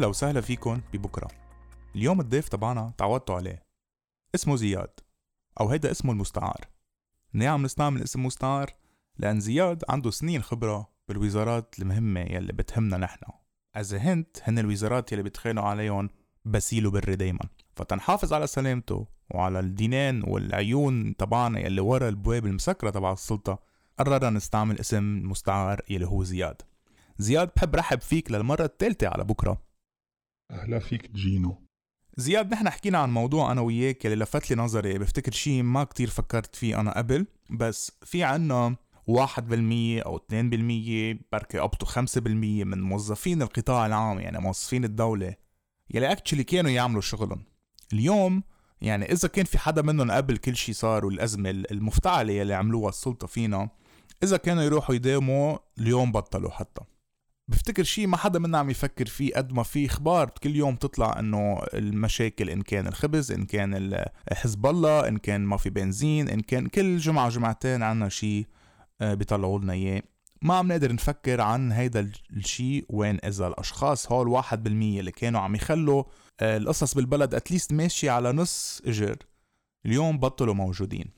أهلا وسهلا فيكن ببكرة. اليوم الضيف تبعنا تعودتوا عليه. اسمه زياد أو هيدا اسمه المستعار. ليه عم نستعمل اسم مستعار؟ لأن زياد عنده سنين خبرة بالوزارات المهمة يلي بتهمنا نحن. as a hint هن الوزارات يلي بتخانقوا عليهم باسيل وبري دايما. فتنحافظ على سلامته وعلى الدينين والعيون تبعنا يلي ورا البواب المسكرة تبع السلطة قررنا نستعمل اسم مستعار يلي هو زياد. زياد بحب رحب فيك للمرة الثالثة على بكرة. أهلا فيك جينو. زياد نحن حكينا عن موضوع أنا وياك يلي لفت لي نظري. بفتكر شي ما كتير فكرت فيه أنا قبل بس في عنا واحد بالمية أو اثنين بالمية بركي up to خمسة بالمية من موظفين القطاع العام يعني موظفين الدولة يلي actually كانوا يعملوا شغلهم. اليوم يعني إذا كان في حدا منهم قبل كل شي صار والأزمة المفتعلة يلي عملوها السلطة فينا إذا كانوا يروحوا يداوموا اليوم بطلوا حتى. بفتكر شيء ما حدا منا عم يفكر فيه قد ما في أخبار. كل يوم تطلع إنه المشاكل إن كان الخبز إن كان حزب الله إن كان ما في بنزين إن كان كل جمعة جمعتين عنا شيء آه، بيطلعوا لنا إياه. ما عم نقدر نفكر عن هيدا الشيء وين إذا الأشخاص هول واحد بالمية اللي كانوا عم يخلوا آه، القصص بالبلد اتليست ماشية على نص إجر. اليوم بطلوا موجودين.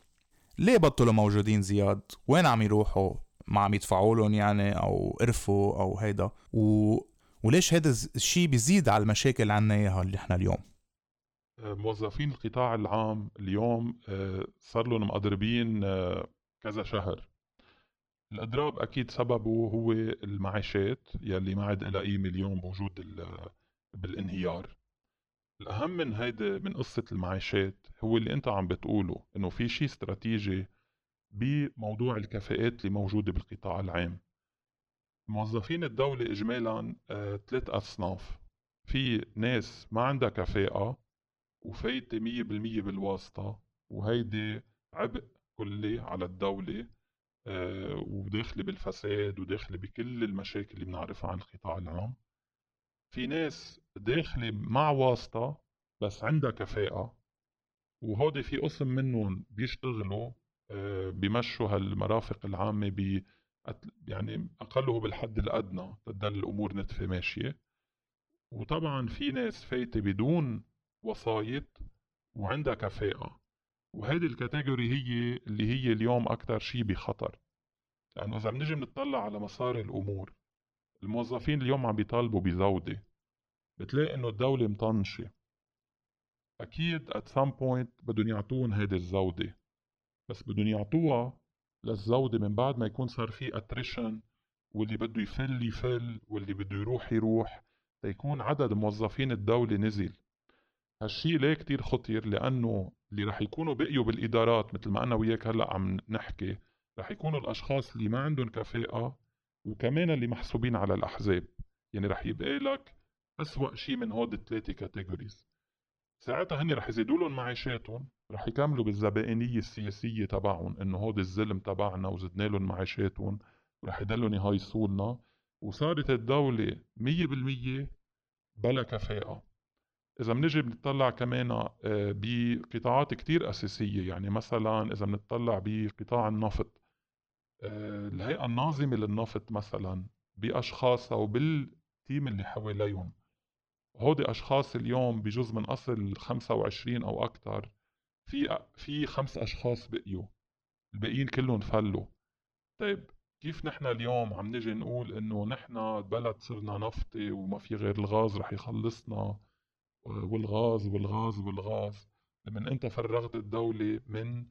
ليه بطلوا موجودين زياد؟ وين عم يروحوا؟ ما عم يدفعوا لهم يعني أو قرفوا أو هيدا. و... وليش هذا الشيء بيزيد على المشاكل اللي عنا إياها اللي إحنا اليوم؟ آه، موظفين القطاع العام اليوم آه، صار لهم مقدربين آه، كذا شهر. الإضراب أكيد سببه هو المعاشات يلي ما عاد لها قيمة اليوم موجود بالانهيار. الأهم من هيدا من قصة المعاشات هو اللي أنت عم بتقوله إنه في شيء استراتيجي بموضوع الكفاءات اللي موجودة بالقطاع العام. موظفين الدولة إجمالا آه، ثلاث أصناف. في ناس ما عندها كفاءة وفايتة مية بالمية بالواسطة وهيدي عبء كلي على الدولة آه، وداخلة بالفساد وداخلة بكل المشاكل اللي بنعرفها عن القطاع العام. في ناس داخلة مع واسطة بس عندها كفاءة وهودي في قسم منهم بيشتغلوا بيمشوا هالمرافق العامة ب يعني أقله بالحد الأدنى تدل الأمور نتفة ماشية. وطبعا في ناس فايتة بدون وسايط وعندها كفاءة. وهيدي الكاتيجوري هي اللي هي اليوم أكتر شي بخطر. لأنه إذا بنجي بنطلع على مسار الأمور الموظفين اليوم عم بيطالبوا بزودة. بتلاقي إنه الدولة مطنشة. أكيد at some point بدهم يعطون هيدي الزودة. بس بدهم يعطوها للزوده من بعد ما يكون صار في اتريشن واللي بده يفل يفل واللي بده يروح يروح تيكون عدد موظفين الدولة نزل. هالشي ليه كتير خطير؟ لأنه اللي رح يكونوا بقيوا بالإدارات مثل ما أنا وياك هلأ عم نحكي رح يكونوا الأشخاص اللي ما عندهم كفاءة وكمان اللي محسوبين على الأحزاب. يعني رح يبقى لك أسوأ شي من هود الثلاثة categories ساعتها هني رح يزيدوا لهم معاشاتهم رح يكملوا بالزبائنية السياسية تبعهم إنه هود الزلم تبعنا وزدنا لهم معاشاتهم ورح يضلوا يهيصوا لنا وصارت الدولة مية بالمية بلا كفاءة. إذا بنجي بنطلع كمان آه، بقطاعات كتير أساسية يعني مثلا إذا بنطلع بقطاع النفط آه، الهيئة الناظمة للنفط مثلا بأشخاصها وبالتيم اللي حواليهم. هودي أشخاص اليوم بجزء من أصل 25 أو أكثر في في خمس أشخاص بقيوا الباقيين كلهم فلوا طيب كيف نحن اليوم عم نجي نقول إنه نحن بلد صرنا نفطي وما في غير الغاز رح يخلصنا؟ والغاز والغاز والغاز. لمن أنت فرغت الدولة من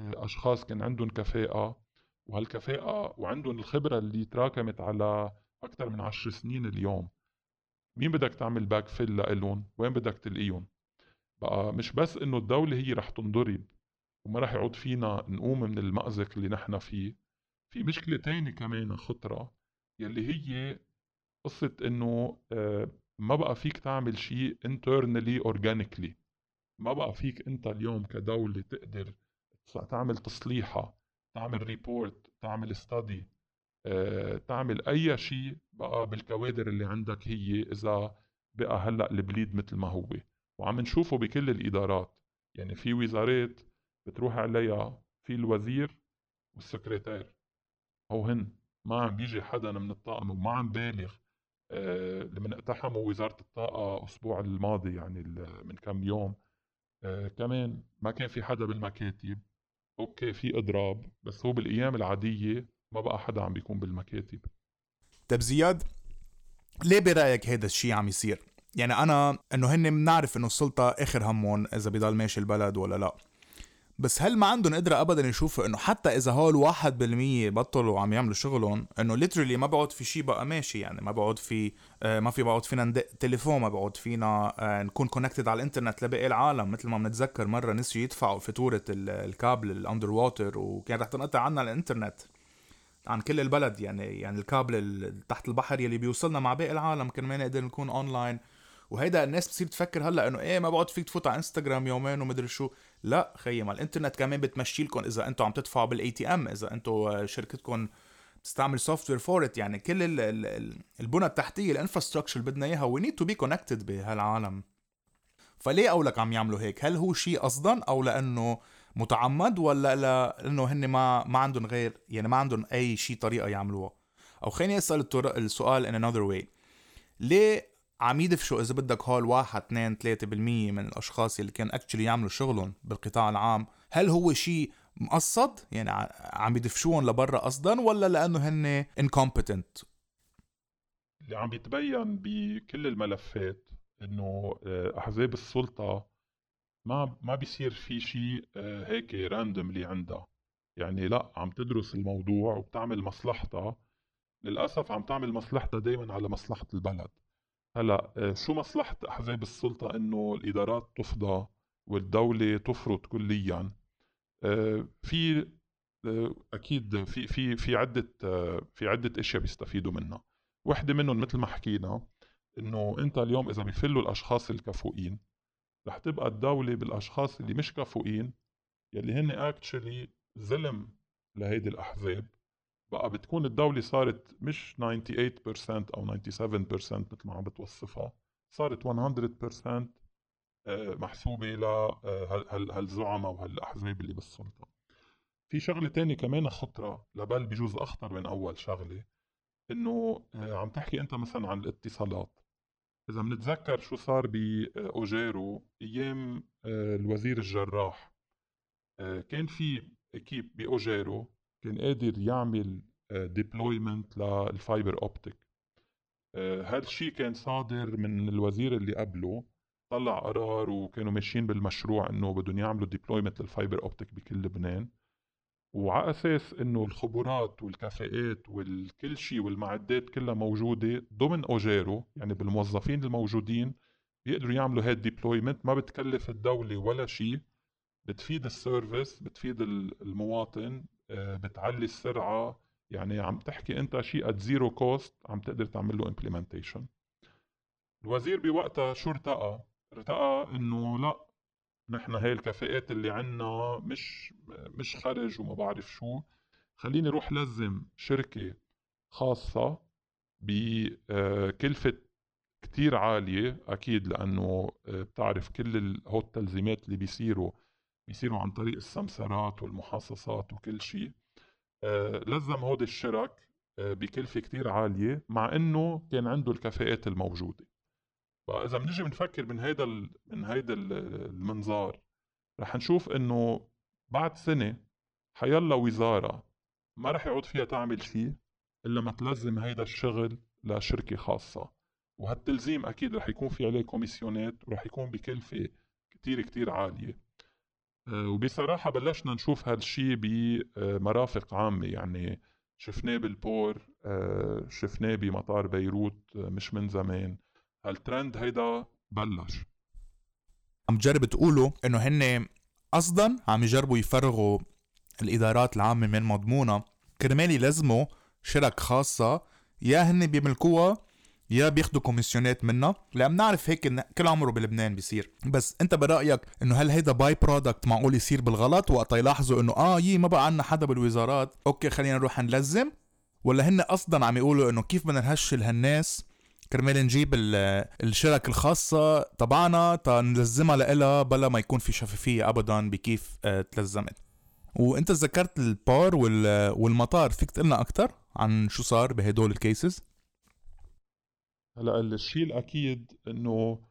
أشخاص كان عندهم كفاءة وهالكفاءة وعندهم الخبرة اللي تراكمت على أكثر من عشر سنين اليوم. مين بدك تعمل backfill لإلهم؟ وين بدك تلاقيهم بقى مش بس إنه الدولة هي رح تنضرب وما رح يعود فينا نقوم من المأزق اللي نحن فيه في مشكلة تانية كمان خطرة يلي هي قصة إنه آه، ما بقى فيك تعمل شيء internally organically ما بقى فيك أنت اليوم كدولة تقدر تعمل تصليحة تعمل report تعمل study تعمل أي شيء بقى بالكوادر اللي عندك هي إذا بقى هلأ ال bleed مثل ما هو. وعم نشوفه بكل الإدارات. يعني في وزارات بتروح عليها في الوزير والسكرتير. هو هن ما عم بيجي حدا من الطاقم وما عم بالغ. آه، من اقتحموا وزارة الطاقة الأسبوع الماضي يعني من كم يوم. آه، كمان ما كان في حدا بالمكاتب. okay في إضراب. بس هو بالأيام العادية ما بقى حدا عم بيكون بالمكاتب. طيب زياد ليه برأيك هذا الشيء عم يصير؟ يعني أنا إنه هن بنعرف إنه السلطة آخر همهم إذا بضل ماشي البلد ولا لا. بس هل ما عندهم قدرة ابدا يشوفوا إنه حتى إذا هول واحد بالمية بطلوا عم يعملوا شغلهم إنه literally ما بقعد في شيء بقى ماشي؟ يعني ما بقعد في آه ما في بقعد فينا ندق تليفون ما بقعد فينا آه نكون connected على الإنترنت لباقي العالم مثل ما بنتذكر مرة نسيوا يدفعوا فاتورة الكابل ال underwater وكان رح تنقطع عنا الإنترنت. عن كل البلد يعني يعني الكابل تحت البحر يلي بيوصلنا مع باقي العالم ما نقدر نكون اونلاين وهيدا الناس بتصير تفكر هلأ إنه إيه ما بقعد فيك تفوت على انستغرام يومين ومدري شو. لا خيي ما الإنترنت كمان بتمشي لكم إذا أنتم عم تدفعوا بال ATM إذا أنتم شركتكم تستعمل software for يعني كل ال ال البنى التحتية ال infrastructure اللي بدنا إياها we need to be connected بهالعالم. فليه أولك عم يعملوا هيك؟ هل هو شيء قصدا أو لأنه متعمد ولا لأنه هن ما ما عندهم غير يعني ما عندهم أي شيء طريقة يعملوها. أو خليني أسأل السؤال in another way. ليه عم يدفشوا إذا بدك هول واحد اثنين ثلاثة بالمية من الأشخاص اللي كان actually يعملوا شغلهم بالقطاع العام؟ هل هو شيء مقصد؟ يعني عم يدفشوهم لبرا قصدا ولا لأنه هن incompetent اللي عم بيتبين بكل الملفات إنه آه، أحزاب السلطة ما ما بيصير في شيء آه، هيك راندوملي عندها. يعني لا عم تدرس الموضوع وبتعمل مصلحتها. للأسف عم تعمل مصلحتها دائما على مصلحة البلد. هلأ آه، شو مصلحة أحزاب السلطة؟ إنه الإدارات تفضى والدولة تفرط كليا. آه، في أكيد في في في عدة في عدة أشياء بيستفيدوا منها. وحدة منهم مثل ما حكينا إنه أنت اليوم إذا بيفلوا الأشخاص الكفؤين رح تبقى الدولة بالأشخاص اللي مش كفؤين يلي هن اكشلي ظلم لهيدي الأحزاب. بقى بتكون الدولة صارت مش 98% أو 97% مثل ما عم بتوصفها صارت 100% آه، محسوبة لهالزعماء آه، وهالأحزاب اللي بالسلطة. في شغلة تانية كمان خطرة لبل بجوز أخطر من أول شغلة إنه آه، عم تحكي أنت مثلا عن الاتصالات. إذا بنتذكر شو صار بأوجيرو أيام الوزير الجراح كان في équipe بأوجيرو كان قادر يعمل deployment آه، لل fiber optic هالشيء كان صادر من الوزير اللي قبله طلع قرار وكانوا ماشيين بالمشروع إنه بدهم يعملوا deployment لل fiber optic بكل لبنان. وعلى أساس إنه الخبرات والكفاءات والكل شيء والمعدات كلها موجودة ضمن أوجيرو يعني بالموظفين الموجودين بيقدروا يعملوا هاد deployment ما بتكلف الدولة ولا شيء بتفيد ال service بتفيد المواطن آه، بتعلي السرعة يعني عم تحكي أنت شيء at zero cost عم تقدر تعمل له implementation الوزير بوقتها شو ارتأى؟ ارتأى إنه لا نحن هاي الكفاءات اللي عنا مش مش خرج وما بعرف شو. خليني روح لزم شركة خاصة بكلفة كتير عالية أكيد لأنه آه، بتعرف كل هو التلزيمات اللي بيصيروا بيصيروا عن طريق السمسرات والمحاصصات وكل شيء. آه، لزم هود الشرك آه، بكلفة كتير عالية مع إنه كان عنده الكفاءات الموجودة. فاذا بنجي بنفكر من هيدا من هيدا المنظار رح نشوف إنه بعد سنة حيلا وزارة ما رح يعود فيها تعمل شيء إلا ما تلزم هيدا الشغل لشركة خاصة. وهالتلزيم أكيد رح يكون في عليه كوميسيونات ورح يكون بكلفة كتير كتير عالية. آه، وبصراحة بلشنا نشوف هالشي بمرافق عامة. يعني شفناه بالبور آه، شفناه بمطار بيروت آه، مش من زمان. هالترند هيدا بلش. عم تجرب تقولوا إنه هن قصدا عم يجربوا يفرغوا الإدارات العامة من مضمونها. كرمال يلزموا شرك خاصة يا هن بيملكوها يا بياخدوا commissionات منا لأن بنعرف هيك كل عمره بلبنان بيصير. بس أنت برأيك إنه هل هيدا by-product معقول يصير بالغلط؟ وقت يلاحظوا إنه آه يي ما بقى عنا حدا بالوزارات. okay خلينا نروح نلزم. ولا هن قصدا عم يقولوا إنه كيف بدنا نهشل هالناس؟ كرمال نجيب الشرك الخاصة تبعنا تنلزمها لإلها بلا ما يكون في شفافية أبدا بكيف آه، تلزمت. وإنت ذكرت ال port والمطار فيك تقلنا أكتر عن شو صار بهدول الكيسز؟ هلأ الشيء الأكيد إنه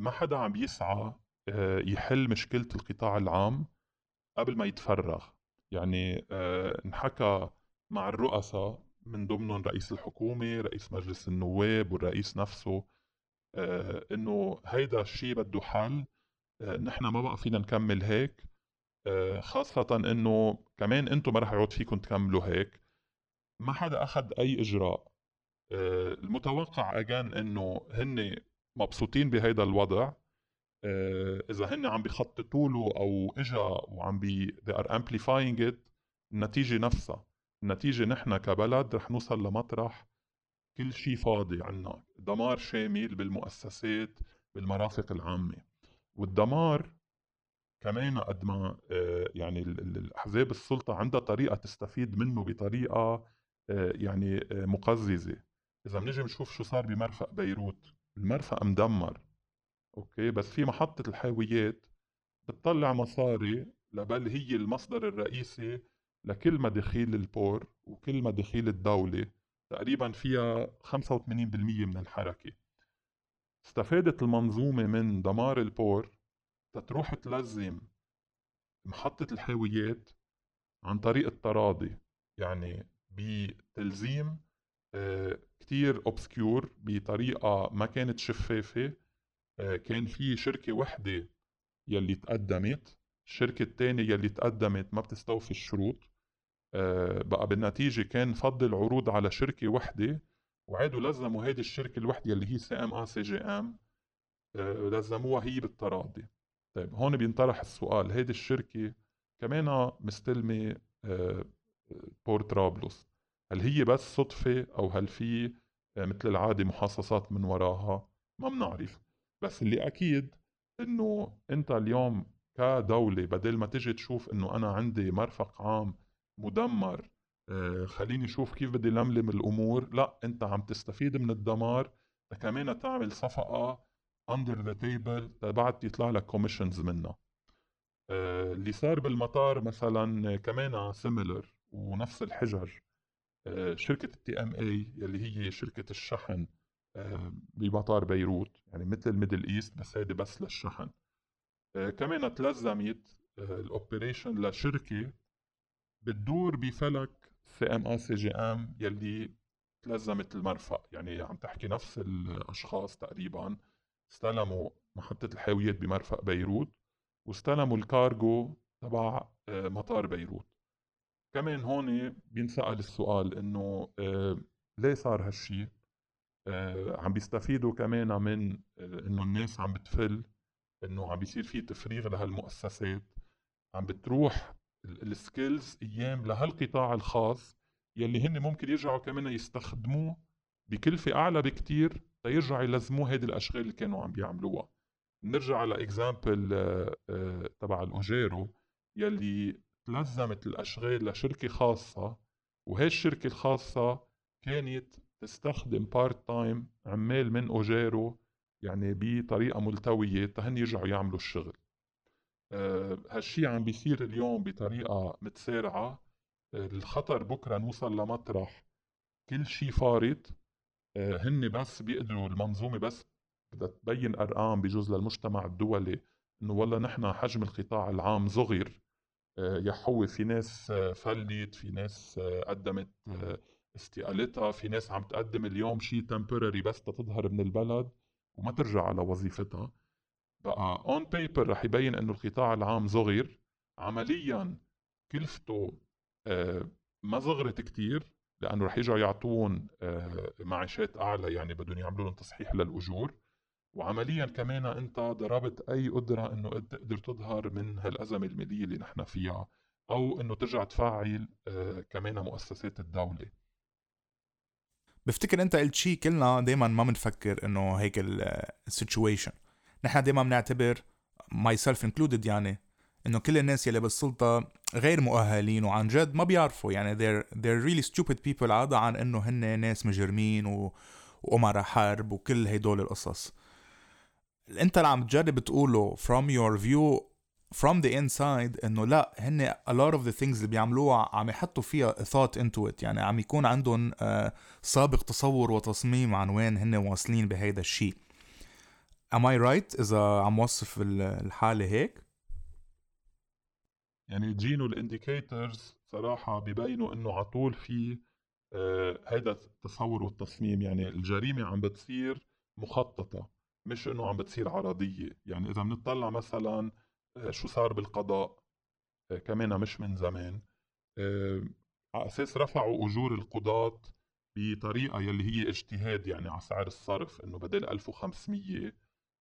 ما حدا عم يسعى آه، يحل مشكلة القطاع العام قبل ما يتفرغ. يعني آه، انحكى مع الرؤساء من ضمنهم رئيس الحكومة رئيس مجلس النواب والرئيس نفسه آه، إنه هيدا الشيء بده حل. نحن ما بقى فينا نكمل هيك. خاصة إنه كمان أنتم ما رح يعود فيكم تكملوا هيك. ما حدا أخذ أي إجراء. المتوقع اجان إنه هن مبسوطين بهيدا الوضع. آه، إذا هن عم بيخططوا له أو إجا وعم بي they are amplifying it النتيجة نفسها. النتيجه نحن كبلد رح نوصل لمطرح كل شيء فاضي عنا. دمار شامل بالمؤسسات بالمرافق العامة. والدمار كمان قد ما آه، يعني الأحزاب السلطة عندها طريقة تستفيد منه بطريقة آه، يعني مقززة. إذا بنجي بنشوف شو صار بمرفق بيروت المرفق مدمر okay؟ بس في محطة الحاويات بتطلع مصاري لبل هي المصدر الرئيسي لكل مداخيل ال port وكل مداخيل الدولة تقريبا فيها 85% من الحركة. استفادت المنظومة من دمار ال port تتروح تلزم محطة الحاويات عن طريق التراضي يعني بتلزيم آه، كتير obscure بطريقة ما كانت شفافة. آه، كان في شركة وحدة يلي تقدمت الشركة الثانية يلي تقدمت ما بتستوفي الشروط. بقى بالنتيجة كان فض العروض على شركة وحدة وعادوا لزموا هيدي الشركة الوحدة اللي هي سي ام ا سي جي إم لزموها هي بالتراضي. طيب هون بينطرح السؤال هيدي الشركة كمان مستلمة port طرابلس هل هي بس صدفة أو هل في آه، مثل العادة محاصصات من وراها؟ ما بنعرف. بس اللي أكيد إنه أنت اليوم كدولة بدل ما تجي تشوف إنه أنا عندي مرفق عام مدمر. آه، خليني أشوف كيف بدي لملم الأمور. لا أنت عم تستفيد من الدمار. كمان تعمل صفقة under the table بعد يطلع لك commissions منها. آه، اللي صار بالمطار مثلا كمان similar ونفس الحجج آه، شركة ال TMA يلي هي شركة الشحن بمطار بيروت يعني مثل ال Middle East بس هيدي بس للشحن. كمان تلزمت ال operation لشركة بتدور بفلك سي ام آ سي جي ام يلي تلزمت المرفق يعني عم تحكي نفس الأشخاص تقريبا استلموا محطة الحاويات بمرفق بيروت واستلموا الكارغو تبع مطار بيروت. كمان هون بينسأل السؤال إنه ليه صار هالشيء آه عم بيستفيدوا كمان من إنه الناس عم بتفل إنه عم بيصير في تفريغ لهالمؤسسات. عم بتروح ال skills إياهم لهالقطاع الخاص يلي هن ممكن يرجعوا كمان يستخدموه بكلفة أعلى بكتير تيرجعوا يلزموه هيدي الأشغال اللي كانوا عم بيعملوها. نرجع على example آه، آه، تبع الأوجيرو يلي تلزمت الأشغال لشركة خاصة وهي الشركة الخاصة كانت تستخدم part time عمال من أوجيرو يعني بطريقة ملتوية تهن يرجعوا يعملوا الشغل. هالشي عم بيصير اليوم بطريقة متسارعة. أه الخطر بكرة نوصل لمطرح. كل شي فارط أه هن بس بيقدروا المنظومة بس بدها تبين أرقام بجوز للمجتمع الدولي إنه والله نحن حجم القطاع العام صغر آه، يحوي في ناس آه، فلت في ناس آه، قدمت استقالتها في ناس عم تقدم اليوم شيء temporary بس تظهر من البلد وما ترجع على وظيفتها بقى on paper رح يبين إنه القطاع العام صغير. عمليا كلفته ما صغرت كتير لأنه رح يرجعوا يعطون معاشات أعلى يعني بدهم يعملوا لهم تصحيح للأجور. وعمليا كمان أنت ضربت أي قدرة إنه تقدر تظهر من هالأزمة المالية اللي نحن فيها أو إنه ترجع تفعل آه، كمان مؤسسات الدولة. بفتكر أنت قلت شيء كلنا دائما ما بنفكر إنه هيك ال situation نحن دائما بنعتبر myself included يعني إنه كل الناس يلي بالسلطة غير مؤهلين وعن جد ما بيعرفوا يعني they're, they're really stupid people عدا عن إنه هن ناس مجرمين و... حرب وكل هدول القصص. أنت اللي عم تجرب تقوله from your view from the inside إنه لا هن a lot of the things اللي بيعملوها عم يحطوا فيها thought into it يعني عم يكون عندهم uh, سابق تصور وتصميم عن وين هن واصلين بهيدا الشيء. Am I right? إذا عم وصف الحالة هيك؟ يعني جينو الانديكيتورز صراحة ببينوا إنه على طول في آه هيدا التصور والتصميم. يعني الجريمة عم بتصير مخططة مش إنه عم بتصير عرضية. يعني إذا بنطلع مثلا آه شو صار بالقضاء آه كمان مش من زمان آه على أساس رفعوا أجور القضاة بطريقة يلي هي اجتهاد يعني على سعر الصرف إنه بدل 1500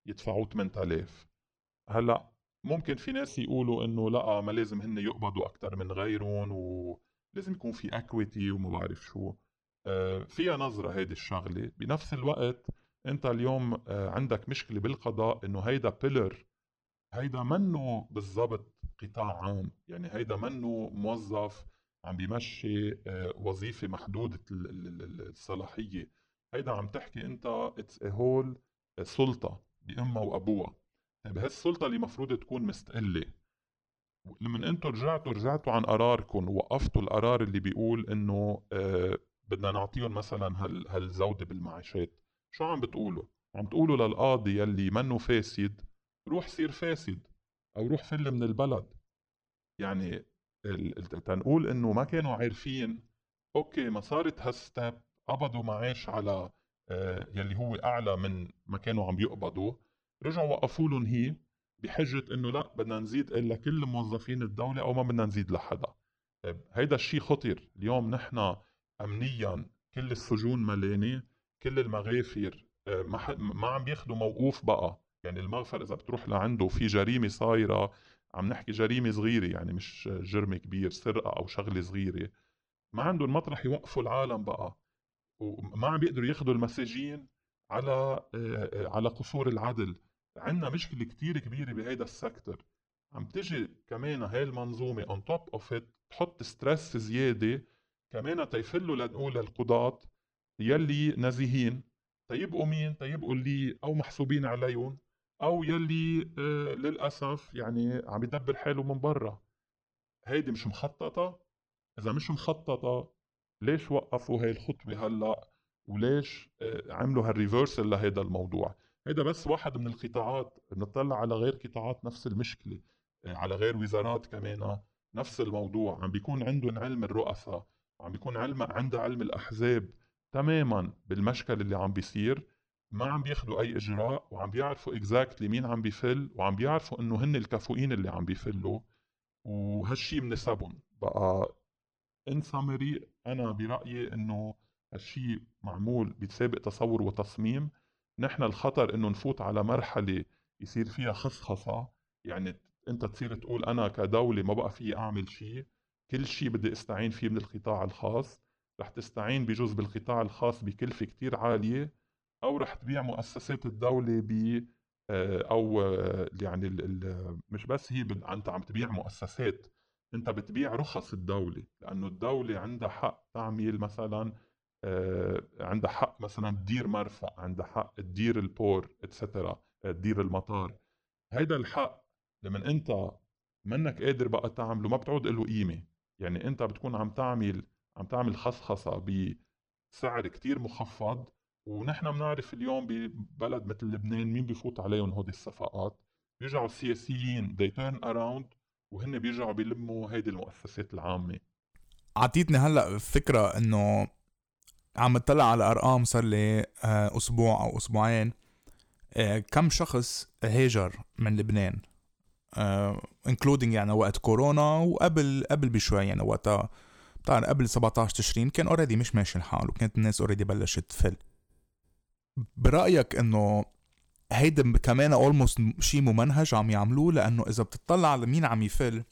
يدفعوا 8000 هلأ ممكن في ناس يقولوا إنه لأ ما لازم هن يقبضوا أكثر من غيرهم ولازم يكون في اكويتي وما بعرف شو. آه، فيها نظرة هيدي الشغلة. بنفس الوقت أنت اليوم آه، عندك مشكلة بالقضاء إنه هيدا بيلر هيدا منه بالضبط قطاع عام. يعني هيدا منه موظف عم بيمشي آه، وظيفة محدودة الصلاحية. هيدا عم تحكي أنت اتس هول سلطة. بامها وأبوها. طيب هالسلطة اللي مفروض تكون مستقلة. لما أنتم رجعتوا رجعتوا عن قراركم ووقفتوا القرار اللي بيقول إنه آه بدنا نعطيهم مثلا هال هالزودة بالمعاشات شو عم بتقولوا؟ عم تقولوا للقاضي يلي منه فاسد روح صير فاسد أو روح فل من البلد. يعني تنقول إنه ما كانوا عارفين أوكي ما صارت هال step قبضوا معاش على يلي هو أعلى من ما كانوا عم يقبضوا رجعوا وقفوا لهم هي بحجة إنه لا بدنا نزيد إلا كل موظفين الدولة أو ما بدنا نزيد لحدا. طيب هيدا الشيء خطر اليوم نحن امنيا كل السجون ملانة كل المغافر آه، ما عم بياخذوا موقوف بقى. يعني المغفر إذا بتروح لعنده في جريمة صايرة عم نحكي جريمة صغيرة يعني مش جرم كبير سرقة أو شغلة صغيرة. ما عندهم مطرح يوقفوا العالم بقى. وما عم بيقدروا ياخذوا المساجين على آه، على قصور العدل. عندنا مشكلة كتير كبيرة بهيدا السكتر. عم تجي كمان هاي المنظومة on top of it تحط stress زيادة كمان تيفلوا لنقول القضاة يلي نزيهين تيبقوا مين؟ تيبقوا اللي أو محسوبين عليهم أو يلي آه للأسف يعني عم يدبر حاله من برا. هيدي مش مخططة؟ إذا مش مخططة ليش وقفوا هاي الخطوة هلأ؟ وليش آه عملوا هال reversal لهيدا الموضوع؟ هيدا بس واحد من القطاعات بنطلع على غير قطاعات نفس المشكلة آه، على غير وزارات كمان نفس الموضوع. عم بيكون عندهم علم الرؤساء وعم بيكون علم عندها علم الأحزاب تماما بالمشكل اللي عم بيصير. ما عم بياخذوا أي إجراء وعم بيعرفوا exactly مين عم بيفل وعم بيعرفوا إنه هن الكفؤين اللي عم بيفلوا. وهالشي بيناسبهم بقى in summary أنا برأيي إنه هالشي معمول بسابق تصور وتصميم. نحن الخطر إنه نفوت على مرحلة يصير فيها خصخصة. يعني أنت تصير تقول أنا كدولة ما بقى في أعمل شيء. كل شيء بدي أستعين فيه من القطاع الخاص. رح تستعين بجزء بالقطاع الخاص بكلفة كتير عالية. أو رح تبيع مؤسسات الدولة ب آه، أو آه، يعني مش بس هي أنت عم تبيع مؤسسات. أنت بتبيع رخص الدولة لأنه الدولة عندها حق تعمل مثلا آه، عندها حق مثلا تدير مرفأ عندها حق تدير البور اتسترا تدير المطار. هيدا الحق لما أنت منك قادر بقى تعمله ما بتعود له قيمة. يعني أنت بتكون عم تعمل عم تعمل خصخصة بسعر كتير مخفض ونحن بنعرف اليوم ببلد مثل لبنان مين بيفوت عليهم هودي الصفقات؟ بيرجعوا السياسيين they turn around وهن بيرجعوا بيلموا هيدي المؤسسات العامة. عطيتني هلأ فكرة إنه عم اطلع على أرقام صار لي آه، أسبوع أو أسبوعين. آه، كم شخص هاجر من لبنان؟ including يعني وقت كورونا وقبل قبل بشوي يعني وقتها. بتعرف قبل 17 تشرين كان already مش ماشي الحال وكانت الناس already بلشت تفل. برأيك إنه هيدا كمان اولموست شيء ممنهج عم يعملوه لأنه إذا بتطلع على مين عم يفل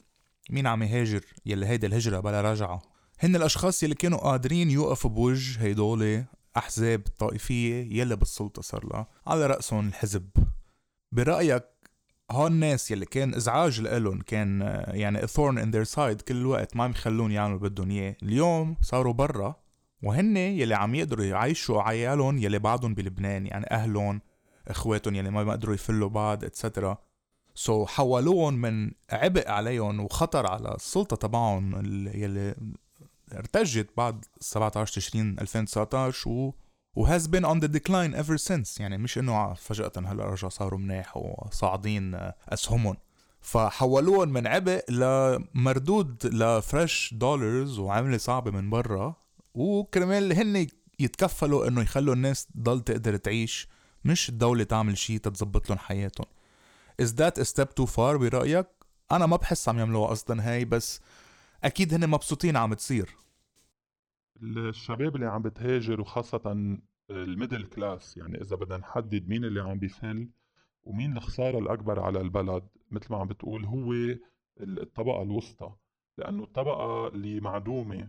مين عم يهاجر يلي هيدي الهجرة بلا رجعة. هن الأشخاص يلي كانوا قادرين يوقفوا بوجه هيدول أحزاب طائفية يلي بالسلطة صار لها على رأسهم الحزب. برأيك هون الناس يلي كان إزعاج لإلهم كان يعني thorn in their side كل الوقت ما عم يخلون يعملوا بدهم إياه. اليوم صاروا برا وهن يلي عم يقدروا يعيشوا عيالهم يلي بعدهم بلبنان يعني أهلهم إخواتهم يلي ما بيقدروا يفلوا بعض etcetera so so حولوهم من عبء عليهم وخطر على السلطة تبعهم يلي ارتجت بعد 17 تشرين 2019 و و has been on the decline ever since يعني مش إنه فجأة هلا رجع صاروا منيح وصاعدين أسهمهم. فحولوهم من عبء لمردود ل fresh dollars وعملة صعبة من برا. وكرمال هن يتكفلوا إنه يخلوا الناس تضل تقدر تعيش. مش الدولة تعمل شيء تتظبط لهم حياتهم. Is that a step too far برأيك؟ أنا ما بحس عم يعملوها أصلا هاي بس أكيد هن مبسوطين عم تصير. الشباب اللي عم بتهاجر وخاصة ال middle class يعني إذا بدنا نحدد مين اللي عم بيفل ومين الخسارة الأكبر على البلد مثل ما عم بتقول هو الطبقة الوسطى. لأنه الطبقة اللي معدومة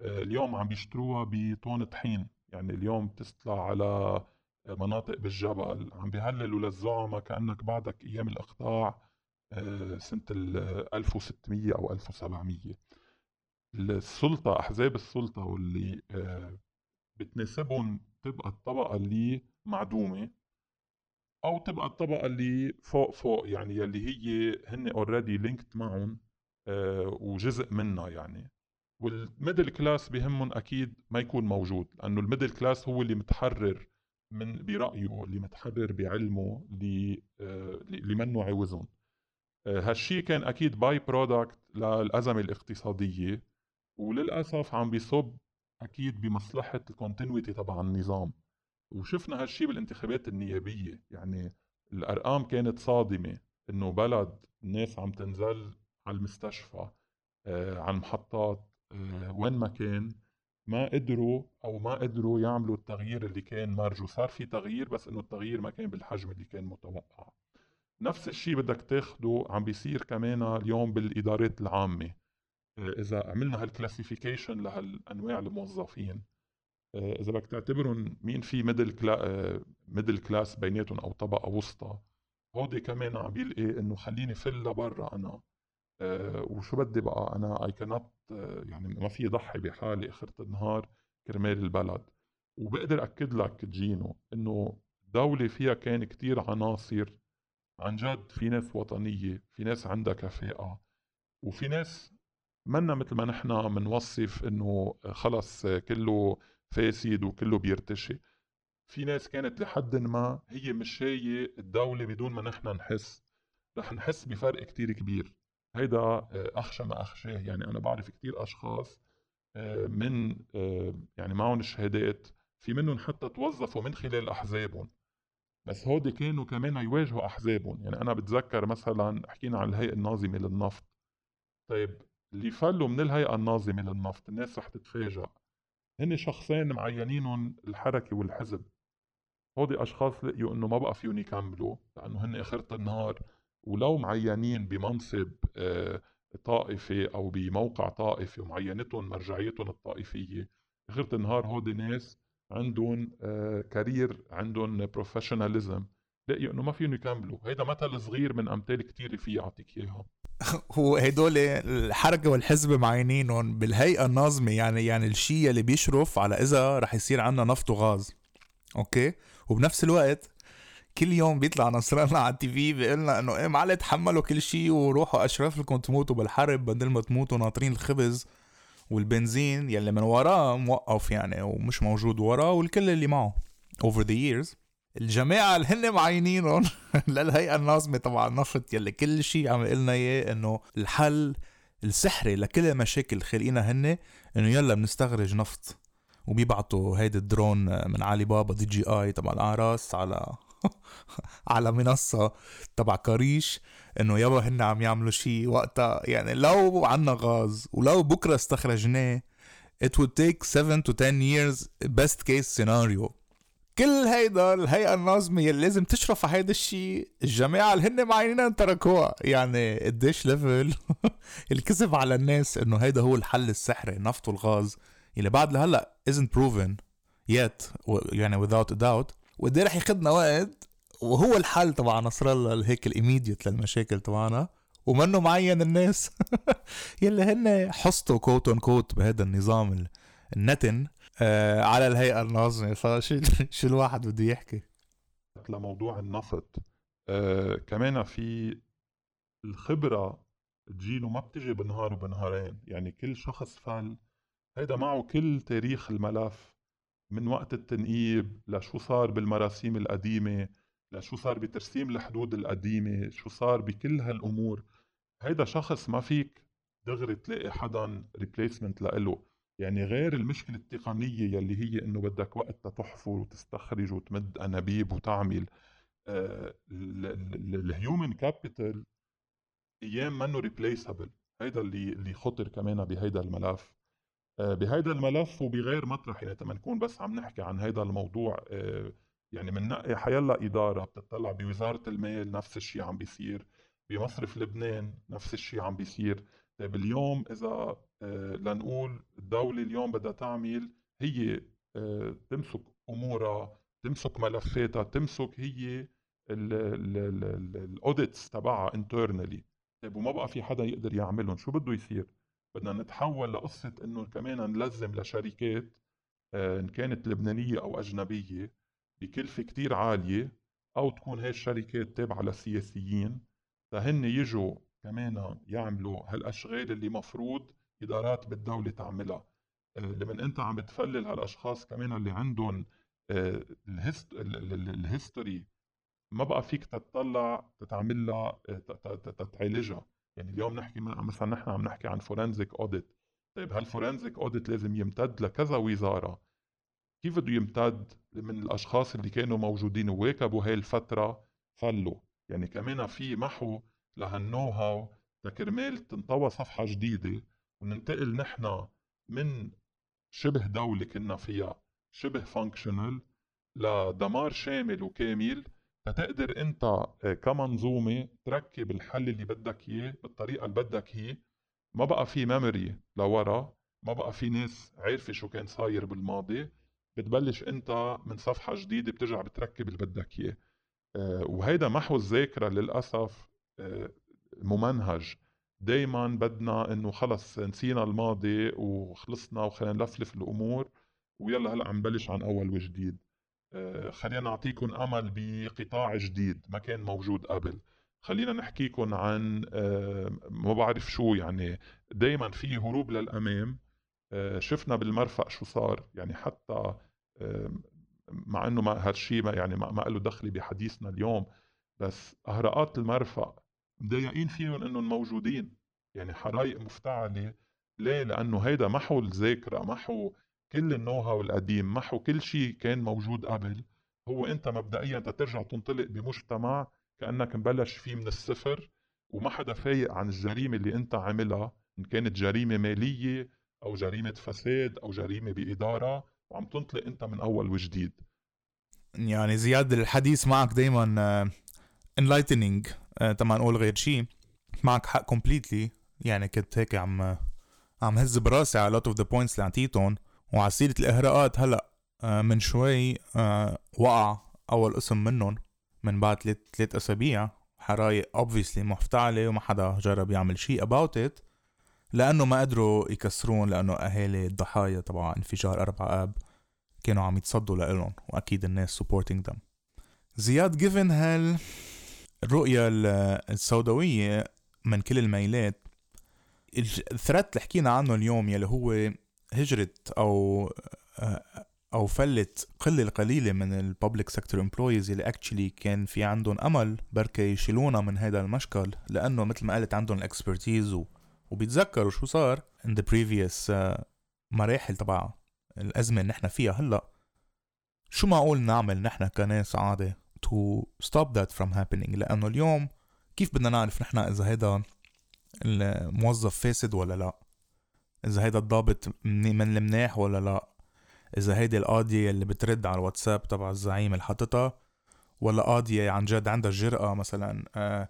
آه، اليوم عم بيشتروها بطون طحين. يعني اليوم بتطلع على مناطق بالجبل عم بيهللوا للزعماء كأنك بعدك أيام الإقطاع آه، سنة ال 1600 أو 1700 السلطة أحزاب السلطة واللي آه، بتناسبهم تبقى الطبقة اللي معدومة أو تبقى الطبقة اللي فوق فوق يعني يلي هي هن already linked معهم وجزء منها يعني. وال middle class بهمهم أكيد ما يكون موجود لأنه ال middle class هو اللي متحرر من برأيه اللي متحرر بعلمه اللي اللي منه عوزهم. هالشي كان أكيد by-product للأزمة الاقتصادية وللأسف عم بيصب أكيد بمصلحة ال continuity تبع النظام. وشفنا هالشي بالانتخابات النيابية. يعني الأرقام كانت صادمة إنه بلد الناس عم تنزل على المستشفى آه على المحطات آه وين ما كان. ما قدروا أو ما قدروا يعملوا التغيير اللي كان مرجو صار في تغيير بس إنه التغيير ما كان بالحجم اللي كان متوقع. نفس الشيء بدك تاخده عم بيصير كمان اليوم بالإدارات العامة. إذا عملنا هالكلاسيفيكيشن لهالأنواع الموظفين آه، إذا بدك تعتبرهم مين في middle cla middle class بيناتهم أو طبقة وسطى هودي كمان عم بيلقي إنه خليني فل لبرا أنا. وشو بدي بقى؟ أنا اي كانت أه يعني ما في ضحي بحالي اخرة النهار كرمال البلد. وبقدر أكد لك جينو إنه دولة فيها كان كتير عناصر. عن جد في ناس وطنية في ناس عندها كفاءة وفي ناس منا مثل ما نحن بنوصف إنه خلص كله فاسد وكله بيرتشي. في ناس كانت لحد ما هي مشاية الدولة بدون ما نحن نحس. رح نحس بفرق كتير كبير. هيدا أخشى ما أخشاه. يعني أنا بعرف كتير أشخاص من يعني معهم الشهادات في منهم حتى توظفوا من خلال أحزابهم. بس هودي كانوا كمان يواجهوا أحزابهم. يعني أنا بتذكر مثلا حكينا عن الهيئة الناظمة للنفط. طيب اللي فلوا من الهيئة الناظمة للنفط الناس رح تتفاجأ هن شخصين معينينهم الحركة والحزب. هودي أشخاص لقيوا إنه ما بقى فيهم يكملوا لأنه هن آخرة النهار ولو معينين بمنصب آه، طائفي أو بموقع طائفي ومعينتهم مرجعيتهم الطائفية آخرة النهار هودي ناس عندهم career آه، عندهم professionalism لقيوا إنه ما فيهم يكملوا. هيدا مثل صغير من أمثال كتير في اعطيك اياها هو هدول الحركه والحزب معينينهم بالهيئة الناظمة يعني يعني الشيء اللي بيشرف على إذا رح يصير عندنا نفط وغاز أوكي؟ وبنفس الوقت كل يوم بيطلع نصر الله على التي في بيقول لنا إنه إيه معلش تحملوا كل شيء وروحوا اشرف لكم تموتوا بالحرب بدل ما تموتوا ناطرين الخبز والبنزين يلي من وراه موقف يعني ومش موجود وراه والكل اللي معه. Over the years الجماعة اللي هن معينينهم للهيئة الناظمة تبع النفط يلي كل شيء عم يقلنا إياه إنه الحل السحري لكل المشاكل خلقينا هن إنه يلا بنستخرج نفط. وبيبعتوا هيدي الدرون من علي بابا دي جي آي تبع الأعراس على على منصة تبع كاريش إنه يابا هن عم يعملوا شيء وقتها. يعني لو عنا غاز ولو بكرة استخرجناه it would take 7 to 10 years best case scenario. كل هيدا الهيئة الناظمة اللي لازم تشرف على هيدا الشيء الجماعة اللي هن معينين تركوها. يعني قديش level الكذب على الناس إنه هيدا هو الحل السحري النفط والغاز اللي بعد لهلأ isn't proven yet يعني without a doubt. وقد رح ياخذنا وقت وهو الحل تبع نصر الله هيك ال immediate للمشاكل تبعنا. ومنه معين الناس. يلي هن حصتوا quote unquote بهذا النظام النتن آه على الهيئة الناظمة. فشو شو الواحد بده يحكي؟ لموضوع النفط آه كمان في الخبرة تجيله ما بتجي بنهار وبنهارين. يعني كل شخص فل هيدا معه كل تاريخ الملف. من وقت التنقيب لشو صار بالمراسيم القديمة لشو صار بترسيم الحدود القديمة شو صار بكل هالأمور. هيدا شخص ما فيك دغري تلاقي حدا replacement لإله. يعني غير المشكلة التقنية يلي هي إنه بدك وقت تحفر وتستخرج وتمد أنابيب وتعمل. ال human capital أيام منه replaceable هيدا اللي اللي خطر كمان بهيدا الملف. بهيدا الملف وبغير مطرح. يعني نكون بس عم نحكي عن هيدا الموضوع آه، يعني بننقي حيلا إدارة بتطلع بوزارة المال نفس الشيء عم بيصير بمصرف لبنان نفس الشيء عم بيصير. طيب اليوم إذا آه، لنقول الدولة اليوم بدها تعمل هي تمسك أمورها تمسك ملفاتها تمسك هي الاوديتس تبعها انترنالي طيب وما بقى في حدا يقدر يعملهم شو بده يصير؟ بدنا نتحول لقصة إنه كمان نلزم لشركات آه، إن كانت لبنانية أو أجنبية بكلفة كتير عالية أو تكون هاي الشركات تابعة للسياسيين فهن يجوا كمان يعملوا هالأشغال اللي مفروض إدارات بالدولة تعملها. آه، لمن أنت عم تفلل هالأشخاص كمان اللي عندهم آه، ال history ما بقى فيك تطلع تتعمل لها تتعالجها. يعني اليوم نحكي مثلا نحن عم نحكي عن forensic audit طيب هال forensic audit لازم يمتد لكذا وزارة؟ كيف بده يمتد من الأشخاص اللي كانوا موجودين وواكبوا هاي الفترة؟ فلوا يعني كمان في محو لهال know-how. لكرمال تنطوى صفحة جديدة وننتقل نحن من شبه دولة كنا فيها شبه functional لدمار شامل وكامل. فتقدر انت آه، كمنظومة تركب الحل اللي بدك اياه بالطريقة اللي بدك اياه. ما بقى في memory لورا ما بقى في ناس عارفة شو كان صاير بالماضي. بتبلش انت من صفحة جديدة بترجع بتركب اللي بدك اياه. آه، وهيدا محو الذاكرة للأسف آه، ممنهج. دايما بدنا انه خلص نسينا الماضي وخلصنا وخلينا نلفلف الأمور ويلا هلا عم نبلش عن أول وجديد. خلينا نعطيكم أمل بقطاع جديد ما كان موجود قبل. خلينا نحكيكم عن آه، ما بعرف شو يعني دائما في هروب للأمام. آه، شفنا بالمرفق شو صار يعني حتى مع إنه ما هالشيء يعني ما, ما له دخل بحديثنا اليوم بس اهراءات المرفق مضايقين فيهم إنهم موجودين. يعني حرايق مفتعلة. ليه؟ لأنه هيدا محو الذاكرة محو كل النو هاو القديم محو كل شيء كان موجود قبل. هو أنت مبدئيا ترجع تنطلق بمجتمع كأنك مبلش فيه من الصفر وما حدا فايق عن الجريمة اللي أنت عاملها إن كانت جريمة مالية أو جريمة فساد أو جريمة بإدارة وعم تنطلق أنت من أول وجديد. يعني زياد الحديث معك دايما enlightening تما نقول غير شيء معك حق completely يعني كنت هيك عم عم هز براسي على a lot of the points اللي اعطيتهم وعلى سيرة الإهراءات هلأ آه، من شوي آه، وقع أول اسم منهم من بعد ثلاث أسابيع. حرايق obviously مفتعلة وما حدا جرب يعمل شيء about it لأنه ما قدروا يكسرون لأنه أهالي الضحايا تبع انفجار أربعة آب كانوا عم يتصدوا لإلهم وأكيد الناس supporting them. زياد given هال الرؤية السوداوية من كل الميلات. ال threat اللي حكينا عنه اليوم يلي هو هجرت أو أو فلت قلة القليلة من ال public sector employees اللي actually كان في عندهم أمل بركي يشيلونا من هذا المشكل لأنه مثل ما قلت عندهم ال expertise. وبيتذكروا شو صار in the previous uh, مراحل تبع الأزمة اللي نحن فيها هلأ شو معقول نعمل نحن كناس عادي to stop that from happening لأنه اليوم كيف بدنا نعرف نحن إذا هذا الموظف فاسد ولا لا إذا هيدا الضابط من المناح ولا لا؟ إذا هيدي القاضية اللي بترد على الواتساب تبع الزعيم اللي حاططها؟ ولا قاضية عن جد عندها الجرأة مثلا آه،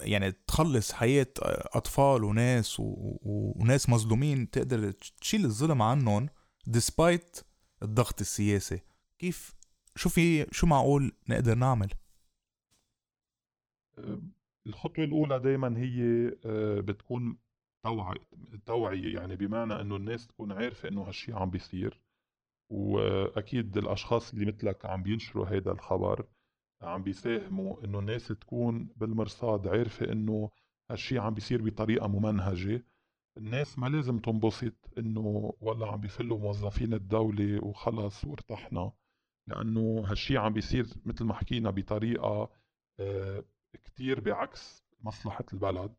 يعني تخلص حياة أطفال وناس و... وناس مظلومين تقدر تشيل الظلم عنهم despite الضغط السياسي. كيف؟ شو في شو معقول نقدر نعمل؟ الخطوة الأولى دايما هي آه، بتكون توعية توعية يعني بمعنى إنه الناس تكون عارفة إنه هالشي عم بيصير. وأكيد الأشخاص اللي مثلك عم بينشروا هذا الخبر عم بيساهموا إنه الناس تكون بالمرصاد عارفة إنه هالشي عم بيصير بطريقة ممنهجة. الناس ما لازم تنبسط إنه والله عم بيفلوا موظفين الدولة وخلص وارتحنا لأنه هالشي عم بيصير مثل ما حكينا بطريقة آه، كتير بعكس مصلحة البلد.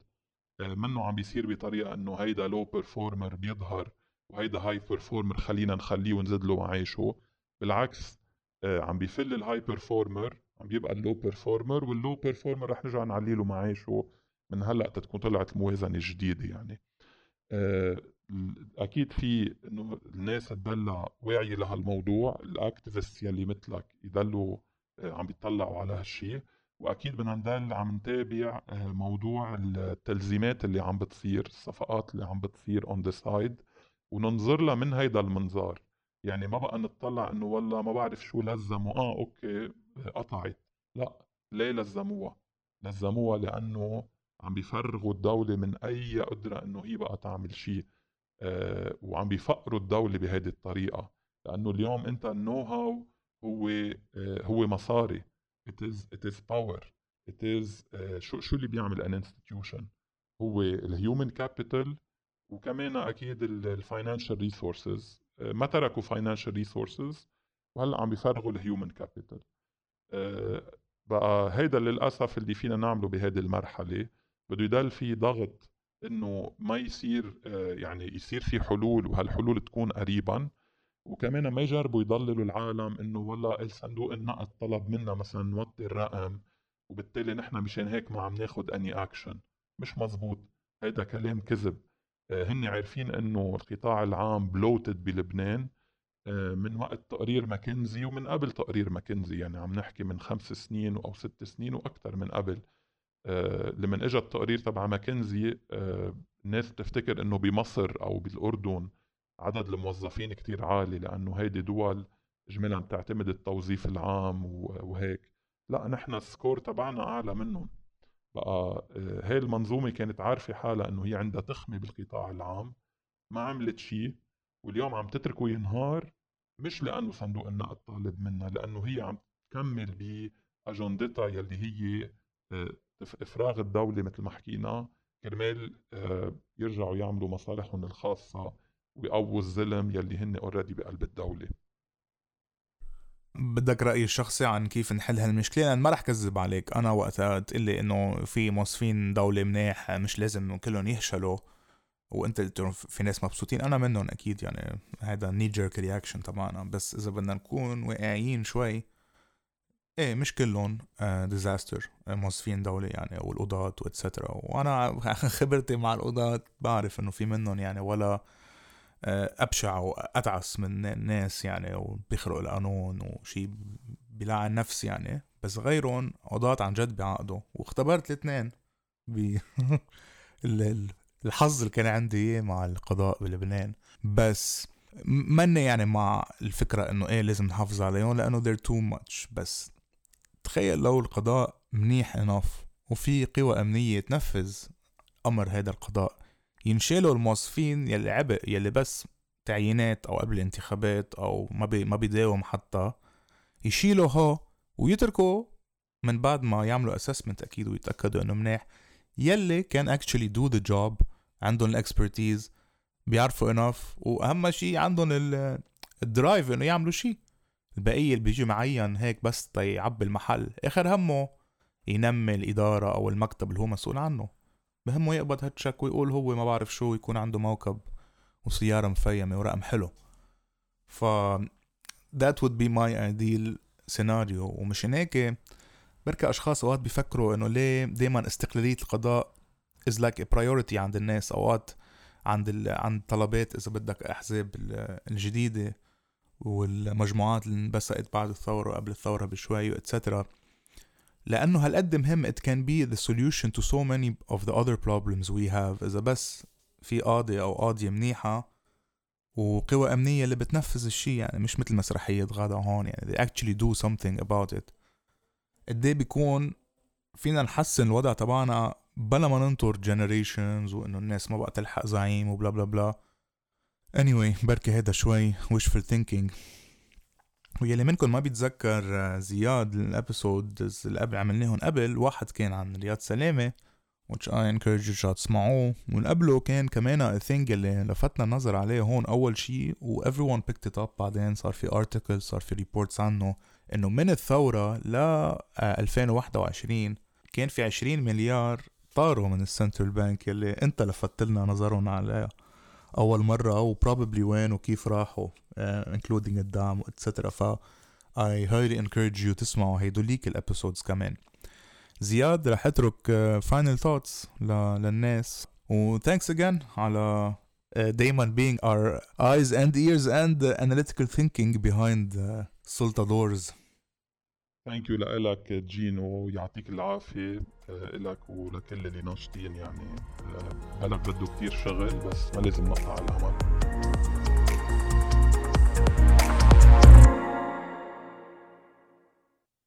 منه عم بيصير بطريقة إنه هيدا low performer بيظهر وهيدا high performer خلينا نخليه ونزيد له معاشه بالعكس آه، عم بيفل ال high performer عم بيبقى ال low performer وال low performer رح نرجع نعلي له معاشه من هلأ تكون طلعت الموازنه الجديده يعني. آه، أكيد في إنه الناس تبلع واعية لهالموضوع ال activists يلي مثلك يضلوا آه، عم بيطلعوا على هالشيء وأكيد بدنا نضل عم نتابع موضوع التلزيمات اللي عم بتصير الصفقات اللي عم بتصير on the side وننظر لها من هيدا المنظار. يعني ما بقى نطلع إنه والله ما بعرف شو لزموا آه okay قطعت. لا ليه لزموها؟ لزموها لأنه عم بيفرغوا الدولة من أي قدرة إنه هي بقى تعمل شيء آه وعم بيفقروا الدولة بهذه الطريقة. لأنه اليوم أنت ال know-how هو آه هو مصاري. It is it is power. It is آه شو شو اللي بيعمل an institution هو ال human capital وكمان أكيد ال financial resources آه، ما تركوا financial resources وهلأ عم بيفرغوا ال human capital بقى هيدا للأسف اللي فينا نعمله بهذه المرحلة. بده يضل في ضغط إنه ما يصير آه، يعني يصير في حلول وهالحلول تكون قريبا. وكمان ما يجربوا يضللوا العالم إنه والله الصندوق النقد طلب منا مثلا نوطي الرقم وبالتالي نحن مشان هيك ما عم ناخذ any action مش مزبوط. هيدا كلام كذب. آه، هن عارفين إنه القطاع العام bloated بلبنان آه، من وقت تقرير ماكنزي ومن قبل تقرير ماكنزي. يعني عم نحكي من خمس سنين أو ست سنين وأكثر من قبل. آه، لما اجى التقرير تبع ماكنزي الناس بتفتكر إنه بمصر أو بالأردن عدد الموظفين كتير عالي لأنه هيدي دول اجمالا بتعتمد التوظيف العام وهيك. لا نحن السكور تبعنا أعلى منهم. بقى آه، هاي المنظومة كانت عارفة حالها إنه هي عندها تخمة بالقطاع العام ما عملت شيء واليوم عم تتركه ينهار مش لأنه صندوق النقد طالب منها لأنه هي عم تكمل بأجندتها يلي هي آه، إفراغ الدولة مثل ما حكينا كرمال آه، يرجعوا يعملوا مصالحهم الخاصة ويقووا الظلم يلي هن already بقلب الدولة. بدك رأيي الشخصي عن كيف نحل هالمشكلة؟ لأن ما رح كذب عليك. أنا وقتها تقلي إنه في موظفين دولة مناح مش لازم كلهم يهشلوا. وأنت قلت في ناس مبسوطين. أنا منهم أكيد يعني هذا knee jerk reaction تبعنا. بس إذا بدنا نكون واقعيين شوي إيه مش كلهم disaster آه، موظفين دولة يعني والقضاة و etcetera وأنا خبرتي مع القضاة بعرف إنه في منهم يعني ولا أبشع واتعس من الناس يعني وبيخرقوا القانون وشي بيلعن نفس يعني. بس غيرهم قضاة عن جد بيعقدوا واختبرت الاثنين. ب الحظ اللي كان عندي اياه مع القضاء بلبنان. بس مني يعني مع الفكرة إنه إيه لازم نحافظ عليهم لأنه they're too much. بس تخيل لو القضاء منيح انف وفي قوى أمنية تنفذ أمر هذا القضاء. ينشالوا الموظفين يلي عبء يلي بس تعيينات أو قبل الانتخابات أو ما بي ما بيداوم حتى يشيلوا هو ويتركوا من بعد ما يعملوا assessment أكيد ويتأكدوا إنه منيح. يلي كان actually do the job عندهم ال expertise بيعرفوا enough وأهم شيء عندهم ال drive إنه يعملوا شيء البقية اللي بيجي معين هيك بس تيعبي المحل آخر همه ينمي الإدارة أو المكتب اللي هو مسؤول عنه. بهمه يقبض هالتشك ويقول هو ما بعرف شو يكون عنده موكب وسيارة مفيمة ورقم حلو. ف that would be my ideal scenario. ومشان هيك بركة أشخاص أوقات بيفكروا إنه ليه دايما استقلالية القضاء is like a priority عند الناس. أوقات عند ال... عند طلبات إذا بدك أحزاب الجديدة والمجموعات اللي انبثقت بعد الثورة وقبل الثورة بشوي واتسترا لأنه هالقد مهم it can be the solution to so many of the other problems we have. إذا بس في قاضي أو قاضية منيحة وقوى أمنية اللي بتنفذ الشي يعني مش مثل مسرحية غدا هون يعني they actually do something about it. قد بيكون فينا نحسن الوضع تبعنا بلا ما ننطر generations وإنه الناس ما بقى تلحق زعيم وبلا بلا بلا. Anyway بركي هيدا شوي wishful thinking. ويلي منكم ما بيتذكر آه، زياد ال episode اللي قبل عملناهم قبل واحد كان عن رياض سلامة which I encourage you to تسمعوه. والقبله كان كمان a thing اللي لفتنا النظر عليه هون أول شي و everyone picked it up. بعدين صار في articles صار في reports عنه إنه من الثورة ل 2021 كان في 20 مليار طاروا من ال central bank اللي انت لفت لنا نظرهم عليها. أول مرة و probably وين وكيف راحوا including الدعم etcetera ف I highly encourage you تسمعوا هيدوليك ال episodes كمان. زياد رح أترك final uh, thoughts للناس. و thanks again على uh, دايما being our eyes and ears and uh, analytical thinking behind uh, سلطة دورز ثانك يو لك جين ويعطيك العافية لك ولكل اللي ناشطين يعني بلد بده كتير شغل بس ما لازم نقطع العمل